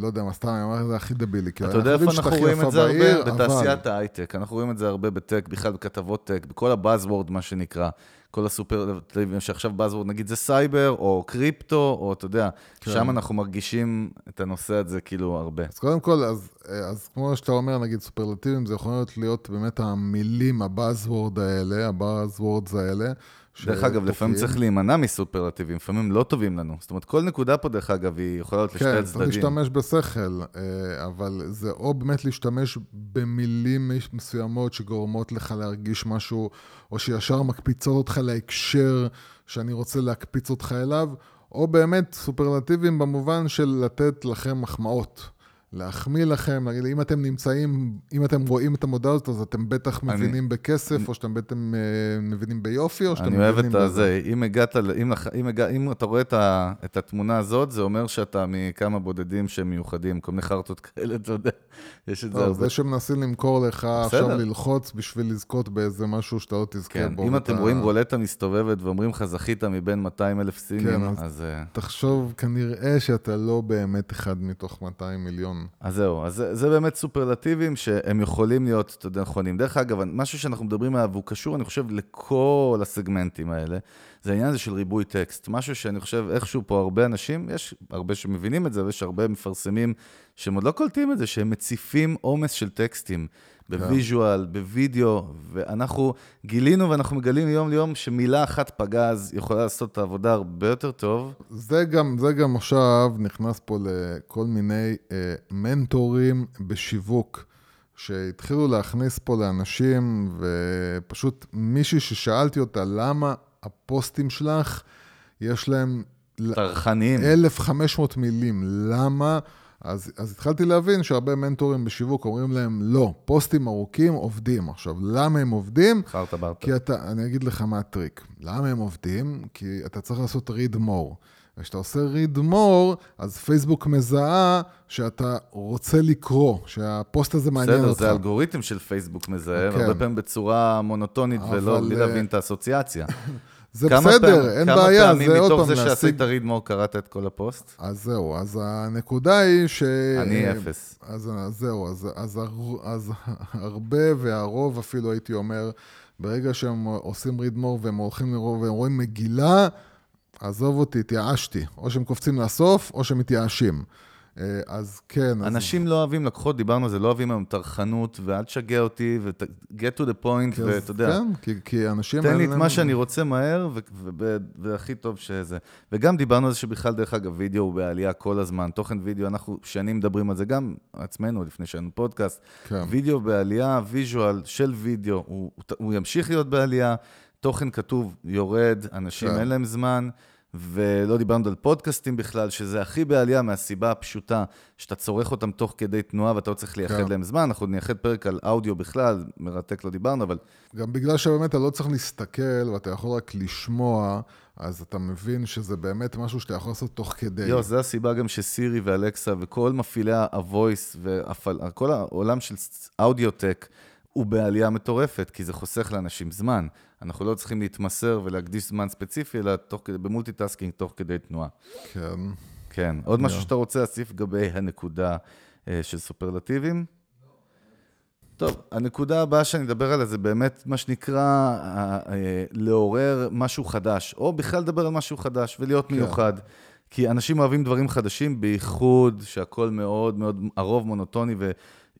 לא יודע מה, סתם, אני אומר את זה הכי דבילי. אתה יודע איפה אנחנו רואים את זה הרבה? אבל- בתעשיית ההייטק. אנחנו רואים את זה הרבה ב tech, בכלל בכתבות tech, בכל ה buzzword, מה שנקרא. כל הסופרלטיבים שעכשיו buzzword, נגיד זה סייבר, או קריפטו, או אתה יודע, כן. שם אנחנו מרגישים את הנושא הזה כאילו הרבה. אז קודם כל, אז, אז כמו שאתה אומר, נגיד סופרלטיבים, זה יכול להיות, להיות באמת המילים, הבאזוורד האלה, הבאזוורדס האלה. דרך אגב, לפעמים שתוקעים. צריך להימנע מסופרלטיבים, לפעמים לא טובים לנו. זאת אומרת, כל נקודה פה, דרך אגב, היא יכולה להיות לשתי כן, צריך הצדדים. להשתמש בשכל, אה, אבל זה או באמת להשתמש במילים מסוימות שגורמות לך להרגיש משהו, או שישר מקפיצות אותך להקשר שאני רוצה להקפיץ אותך אליו, או באמת סופרלטיבים במובן של לתת לכם מחמאות. להחמיא לכם, להגיד, אם אתם נמצאים, אם אתם רואים את המודעה הזאת, אז אתם בטח אני- מבינים בכסף, או שאתם בטח אה, מבינים ביופי, או שאתם אני מבינים אוהב את הזה, אם הגעת, אם, אם, הגע, אם אתה רואה את, ה, את התמונה הזאת, זה אומר שאתה מכמה בודדים שהם מיוחדים, כל מיני חרטות כאלה, אתה יודע, יש את זה הרבה. זה שמנסים למכור לך עכשיו בסדר. ללחוץ בשביל לזכות באיזה משהו שאתה לא תזכה כן, בו. אם ואתה- אתם רואים רולטה מסתובבת ואומרים לך, זכית מבין 200 אלף סינים, כן, אז- אז... אה, תחשוב, כנראה שאתה לא באמת אחד מתוך 200 מיליון. אז זהו, אז זה, זה באמת סופרלטיבים שהם יכולים להיות, אתה יודע, נכונים. דרך אגב, משהו שאנחנו מדברים עליו, והוא קשור, אני חושב, לכל הסגמנטים האלה, זה העניין הזה של ריבוי טקסט. משהו שאני חושב, איכשהו פה הרבה אנשים, יש הרבה שמבינים את זה, ויש הרבה מפרסמים שהם עוד לא קולטים את זה, שהם מציפים עומס של טקסטים. ב visual, בווידאו, ואנחנו גילינו ואנחנו מגלים מיום ליום שמילה אחת פגז יכולה לעשות את העבודה הרבה יותר טוב. זה גם, זה גם עכשיו נכנס פה לכל מיני אה, מנטורים בשיווק, שהתחילו להכניס פה לאנשים, ופשוט מישהי ששאלתי אותה, למה הפוסטים שלך, יש להם טרחניים. 1,500 מילים, למה? אז, אז התחלתי להבין שהרבה מנטורים בשיווק אומרים להם, לא, פוסטים ארוכים עובדים. עכשיו, למה הם עובדים? חרטה ברטה. כי אתה, אני אגיד לך מה הטריק. למה הם עובדים? כי אתה צריך לעשות read more. וכשאתה עושה read more, אז פייסבוק מזהה שאתה רוצה לקרוא, שהפוסט הזה מעניין בסדר, אותך. זה אלגוריתם של פייסבוק מזהה, כן. הרבה פעמים בצורה מונוטונית ולא אבל, בלי אה, להבין את האסוציאציה. [laughs] זה כמה בסדר, פעם- אין כמה בעיה, פעמים זה עוד מתוך זה להשיג... שעשית read more קראת את כל הפוסט? אז זהו, אז הנקודה היא ש... אני אפס. אז אז זהו, אז, אז, אז הרבה והרוב אפילו הייתי אומר, ברגע שהם עושים more והם הולכים לראות והם רואים מגילה, עזוב אותי, התייאשתי. או שהם קופצים לסוף, או שהם מתייאשים. אה, אז כן. אנשים אז... לא אוהבים לקוחות, דיברנו על זה, לא אוהבים היום טרחנות, ואל תשגע אותי, ו-get to the point, ואתה יודע. כן, כי, כי אנשים... תן לי את מה שאני רוצה מהר, והכי טוב שזה. וגם דיברנו על זה שבכלל, דרך אגב, וידאו הוא בעלייה כל הזמן. תוכן וידאו, אנחנו שנים מדברים על זה, גם עצמנו, לפני שהיינו פודקאסט. כן. וידאו בעלייה, visual של וידאו, הוא, הוא ימשיך להיות בעלייה. תוכן כתוב יורד, אנשים כן. אין להם זמן. ולא דיברנו על פודקאסטים בכלל, שזה הכי בעלייה מהסיבה הפשוטה שאתה צורך אותם תוך כדי תנועה ואתה לא צריך לייחד כן. להם זמן. אנחנו נייחד פרק על אודיו בכלל, מרתק לא דיברנו, אבל... גם בגלל שבאמת אתה לא צריך להסתכל ואתה יכול רק לשמוע, אז אתה מבין שזה באמת משהו שאתה יכול לעשות תוך כדי. יו, זו הסיבה גם שסירי ואלקסה וכל מפעילי ה-voice וכל העולם של אודיוטק, הוא בעלייה מטורפת, כי זה חוסך לאנשים זמן. אנחנו לא צריכים להתמסר ולהקדיש זמן ספציפי, אלא תוך כדי, ב multitasking תוך כדי תנועה. כן. כן. עוד משהו שאתה רוצה להוסיף לגבי הנקודה אה, של סופרלטיבים? טוב, הנקודה הבאה שאני אדבר עליה זה באמת מה שנקרא אה, אה, לעורר משהו חדש, או בכלל לדבר על משהו חדש ולהיות כן. מיוחד. כי אנשים אוהבים דברים חדשים, בייחוד שהכל מאוד מאוד, הרוב מונוטוני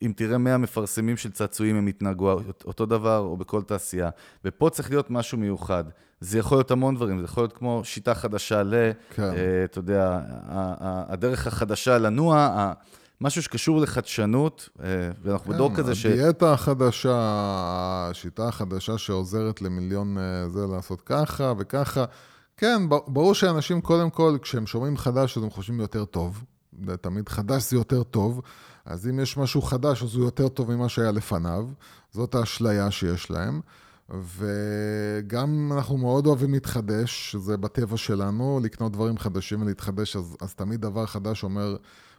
אם תראה 100 מפרסמים של צעצועים, הם יתנהגו אותו דבר, או בכל תעשייה. ופה צריך להיות משהו מיוחד. זה יכול להיות המון דברים, זה יכול להיות כמו שיטה חדשה ל... כן. Uh, אתה יודע, הדרך החדשה לנוע, משהו שקשור לחדשנות, uh, ואנחנו כן, בדור כזה ש... הדיאטה החדשה, השיטה החדשה שעוזרת למיליון uh, זה לעשות ככה וככה. כן, ברור שאנשים, קודם כל, כשהם שומעים חדש, אז הם חושבים יותר טוב. תמיד חדש זה יותר טוב. אז אם יש משהו חדש, אז הוא יותר טוב ממה שהיה לפניו. זאת האשליה שיש להם. וגם אנחנו מאוד אוהבים להתחדש, שזה בטבע שלנו, לקנות דברים חדשים ולהתחדש, אז, אז תמיד דבר חדש אומר,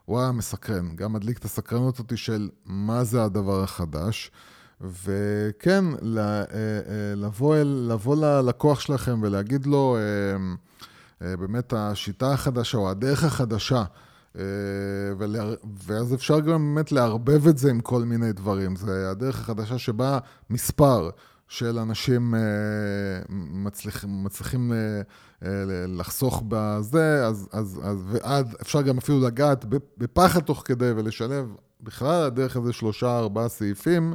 וואי, מסקרן. גם מדליק את הסקרנות אותי של מה זה הדבר החדש. וכן, אה, אה, לבוא, אל, לבוא ללקוח שלכם ולהגיד לו, אה, באמת השיטה החדשה או הדרך החדשה, אה, ואז אפשר גם באמת לערבב את זה עם כל מיני דברים. זה הדרך החדשה שבה מספר של אנשים אה, מצליח, מצליחים אה, לחסוך בזה, אז, אז, אז, ועד, אפשר גם אפילו לגעת בפחד תוך כדי ולשלב בכלל הדרך הזה שלושה, ארבעה סעיפים.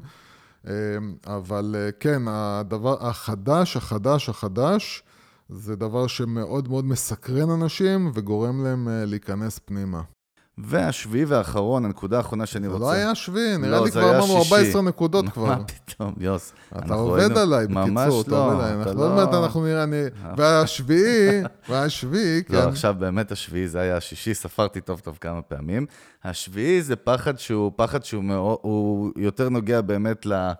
אבל כן, הדבר החדש, החדש, החדש, זה דבר שמאוד מאוד מסקרן אנשים וגורם להם אה, להיכנס פנימה. והשביעי והאחרון, הנקודה האחרונה שאני רוצה... זה לא היה שביעי, נראה לא, לי כבר אמרנו 14 נקודות [laughs] כבר. מה פתאום, יוס. אתה עובד עליי, בקיצור, ממש לא, אתה לא... עוד מעט אנחנו נראה, אני... [laughs] והשביעי, והשביעי, כן. לא, עכשיו באמת השביעי, זה היה השישי, ספרתי טוב טוב כמה פעמים. השביעי זה פחד שהוא, פחד שהוא יותר נוגע באמת ל...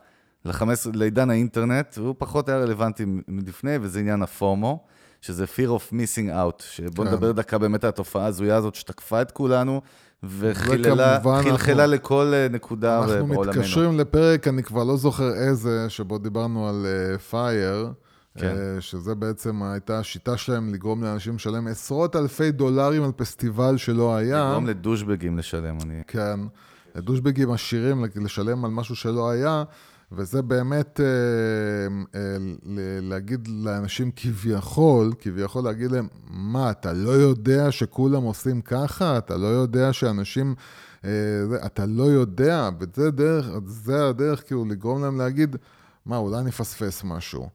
לעידן האינטרנט, והוא פחות היה רלוונטי מלפני, וזה עניין הפומו, שזה fear of missing out, שבואו כן. נדבר דקה באמת על התופעה ההזויה הזאת שתקפה את כולנו, וחלחלה לכל אה, נקודה בעולמנו. אנחנו מתקשרים לפרק, אני כבר לא זוכר איזה, שבו דיברנו על פייר. Uh, כן. Uh, שזה בעצם הייתה השיטה שלהם לגרום לאנשים לשלם עשרות אלפי דולרים על פסטיבל שלא היה. לגרום לדושבגים לשלם, אני... כן, לדושבגים עשירים לשלם על משהו שלא היה. וזה באמת אה, אה, להגיד לאנשים כביכול, כביכול להגיד להם, מה, אתה לא יודע שכולם עושים ככה? אתה לא יודע שאנשים... אה, אתה לא יודע, וזה דרך, זה הדרך כאילו לגרום להם להגיד, מה, אולי אני אפספס משהו.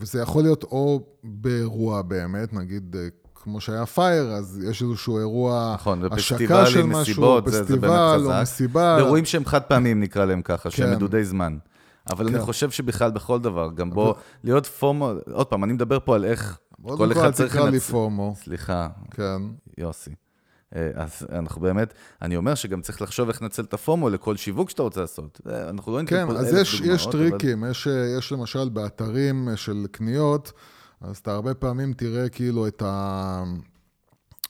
וזה יכול להיות או באירוע באמת, נגיד כמו שהיה פייר, אז יש איזשהו אירוע נכון, השקה של משהו, מסיבות, פסטיבל או מסיבה. אירועים שהם חד פעמים נקרא להם ככה, כן. שהם מדודי זמן. אבל כן. אני חושב שבכלל בכל דבר, גם בוא, להיות פומו, עוד פעם, אני מדבר פה על איך כל אחד צריך... עוד תקרא לי פומו. סליחה. כן. יוסי. אה, אז אנחנו באמת, אני אומר שגם צריך לחשוב איך לנצל את הפומו לכל שיווק שאתה רוצה לעשות. אנחנו לא ניתן כן, פה אלף דוגמאות. כן, אז יש טריקים, אבל... יש, יש למשל באתרים של קניות, אז אתה הרבה פעמים תראה כאילו את ה...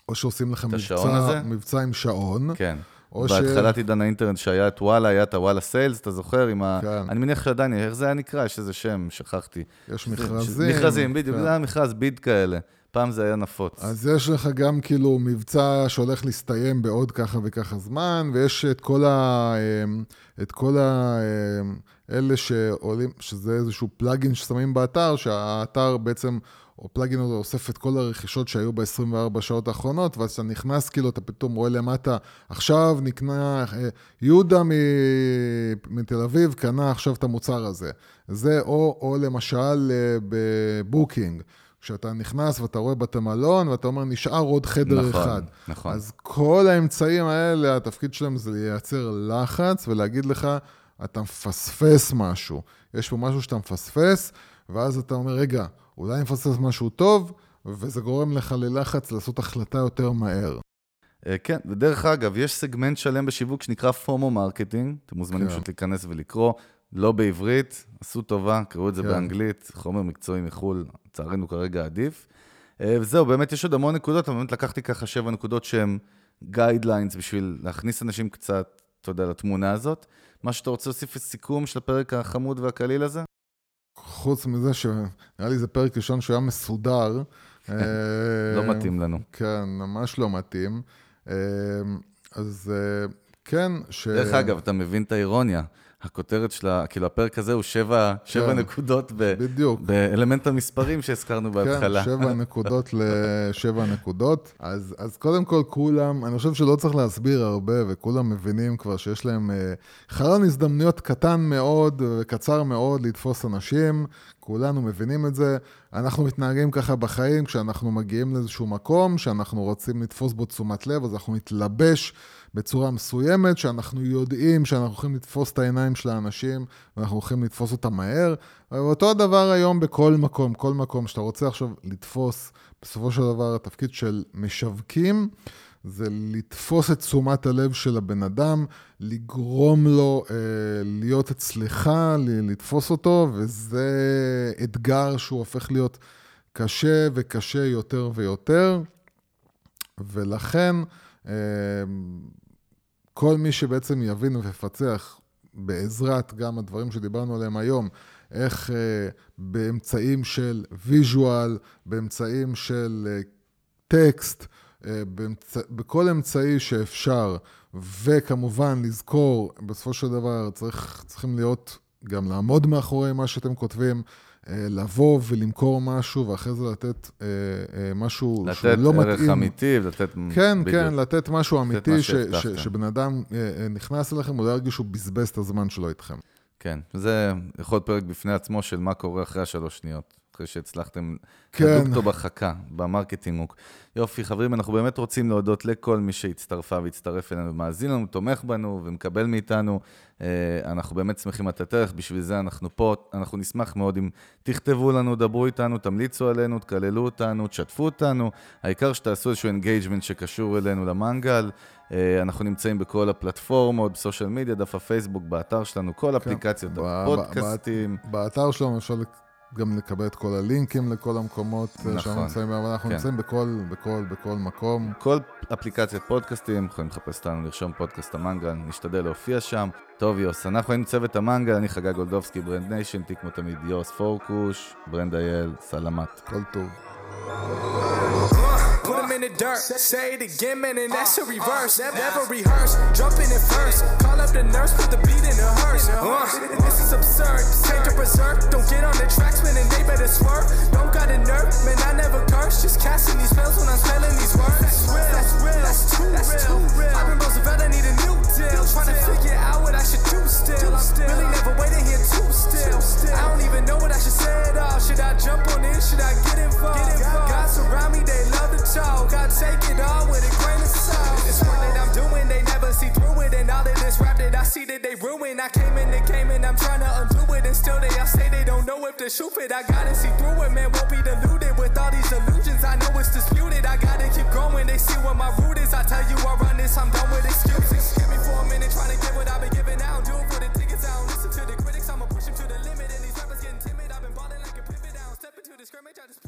או שעושים לך מבצע, מבצע עם שעון. כן. בהתחלת ש... עידן האינטרנט שהיה את וואלה, היה את הוואלה סיילס, אתה זוכר? עם ה... כן. אני מניח שעדיין, איך זה היה נקרא? יש איזה שם, שכחתי. יש מכרזים. מכרזים, בדיוק, כן. זה היה מכרז ביד כאלה. פעם זה היה נפוץ. אז יש לך גם כאילו מבצע שהולך להסתיים בעוד ככה וככה זמן, ויש את כל ה... אמ, את כל ה... אמ, אלה שעולים, שזה איזשהו פלאגין ששמים באתר, שהאתר בעצם או פלאגין הזה אוסף את כל הרכישות שהיו ב-24 שעות האחרונות, ואז אתה נכנס, כאילו, אתה פתאום רואה למטה, עכשיו נקנה, אה, יהודה מ... מתל אביב קנה עכשיו את המוצר הזה. זה, או, או למשל אה, בבוקינג. כשאתה נכנס ואתה רואה בתי מלון, ואתה אומר, נשאר עוד חדר נכון, אחד. נכון. אז כל האמצעים האלה, התפקיד שלהם זה לייצר לחץ ולהגיד לך, אתה מפספס משהו. יש פה משהו שאתה מפספס, ואז אתה אומר, רגע, אולי אני מפספס משהו טוב, וזה גורם לך ללחץ לעשות החלטה יותר מהר. אה, כן, ודרך אגב, יש סגמנט שלם בשיווק שנקרא FOMO marketing, אתם מוזמנים כן. פשוט להיכנס ולקרוא, לא בעברית, עשו טובה, קראו את זה כן. באנגלית, חומר מקצועי מחו"ל, לצערנו כרגע עדיף. אה, וזהו, באמת יש עוד המון נקודות, אבל באמת לקחתי ככה שבע נקודות שהן guidelines בשביל להכניס אנשים קצת, אתה יודע, לתמונה הזאת. מה שאתה רוצה להוסיף לסיכום של הפרק החמוד והקליל הזה? חוץ מזה שנראה לי זה פרק ראשון שהיה מסודר. [laughs] אה, לא מתאים לנו. כן, ממש לא מתאים. אה, אז אה, כן, ש... דרך אגב, אתה מבין את האירוניה. הכותרת של ה... כאילו, הפרק הזה הוא שבע, שבע כן. נקודות ב... בדיוק. באלמנט המספרים שהזכרנו בהתחלה. כן, שבע נקודות לשבע נקודות. אז, אז קודם כל, כולם, אני חושב שלא צריך להסביר הרבה, וכולם מבינים כבר שיש להם אה, חלון הזדמנויות קטן מאוד וקצר מאוד לתפוס אנשים. כולנו מבינים את זה. אנחנו מתנהגים ככה בחיים, כשאנחנו מגיעים לאיזשהו מקום, שאנחנו רוצים לתפוס בו תשומת לב, אז אנחנו נתלבש בצורה מסוימת, שאנחנו יודעים שאנחנו הולכים לתפוס את העיניים של האנשים, ואנחנו הולכים לתפוס אותם מהר. ואותו הדבר היום בכל מקום, כל מקום שאתה רוצה עכשיו לתפוס, בסופו של דבר התפקיד של משווקים, זה לתפוס את תשומת הלב של הבן אדם, לגרום לו אה, להיות אצלך, לתפוס אותו, וזה אתגר שהוא הופך להיות קשה וקשה יותר ויותר, ולכן אה, כל מי שבעצם יבין ויפצח בעזרת גם הדברים שדיברנו עליהם היום, איך אה, באמצעים של ויז'ואל, באמצעים של אה, טקסט, אה, באמצ... בכל אמצעי שאפשר, וכמובן לזכור, בסופו של דבר צריך, צריכים להיות, גם לעמוד מאחורי מה שאתם כותבים, אה, לבוא ולמכור משהו, ואחרי זה לתת אה, משהו לתת לא ערך מתאים. אמיתי, לתת... כן, בדיוק. כן, לתת משהו אמיתי, מה ש. ש, שבן אדם נכנס אליכם, הוא לא ירגיש שהוא בזבז את הזמן שלו איתכם. כן, זה יכול להיות פרק בפני עצמו של מה קורה אחרי השלוש שניות. אחרי שהצלחתם כן. לדוג אותו בחכה, ב marketing hook. יופי, חברים, אנחנו באמת רוצים להודות לכל מי שהצטרפה והצטרף אלינו, מאזין לנו, תומך בנו ומקבל מאיתנו. אה, אנחנו באמת שמחים לתת ערך, בשביל זה אנחנו פה. אנחנו נשמח מאוד אם תכתבו לנו, דברו איתנו, תמליצו עלינו, תקללו אותנו, תשתפו אותנו. העיקר שתעשו איזשהו engagement שקשור אלינו למנגל. אה, אנחנו נמצאים בכל הפלטפורמות, ב social media, דף הפייסבוק, באתר שלנו, כל אפליקציות ב- ב- הפודקאסטים. באתר שלנו אפשר גם לקבל את כל הלינקים לכל המקומות אה, נכון. שאנחנו נמצאים בהם, אבל אנחנו כן. נמצאים בכל, בכל, בכל מקום. כל אפליקציית פודקאסטים, יכולים לחפש אותנו, לרשום פודקאסט המנגל, נשתדל להופיע שם. טוב, יוס, אנחנו היינו צוות המנגל, אני חגג גולדובסקי, ברנד ניישן, תיק כמו תמיד יוס פורקוש, ברנד אייל, סלמת. כל טוב. Put them in the dirt, say it again, man, and that's a reverse. Never rehearse, jumping in first. Call up the nurse, put the beat in the hearse. Uh, this is absurd. Take the berserk, don't get on the tracks, man, and they better swerve. Don't got a nerve, man, I never curse. Just casting these spells when I'm spelling these words. That's real, that's real, that's too real. I've been Roosevelt, I need a new deal. Trying to figure out what I should do still. I'm really never waiting here too still. I don't even know what I should say at all. Should I jump on in? Should I get involved? God surround me, they love to talk. I take it all with a grain of salt. This work that I'm doing, they never see through it. And all of this rap that I see that they ruin. I came in the game and I'm trying to undo it. And still they all say they don't know if the shoe fit. I gotta see through it, man. Won't be deluded with all these illusions. I know it's disputed. I gotta keep growing. They see what my root is. I tell you I run this, I'm done with excuses. Give me for a minute, trying to get what I've been giving out. Do it for the tickets. I don't listen to the critics. I'ma push them to the limit. And these rappers getting timid. I've been balling like a pivot. I don't step into the scrimmage. I just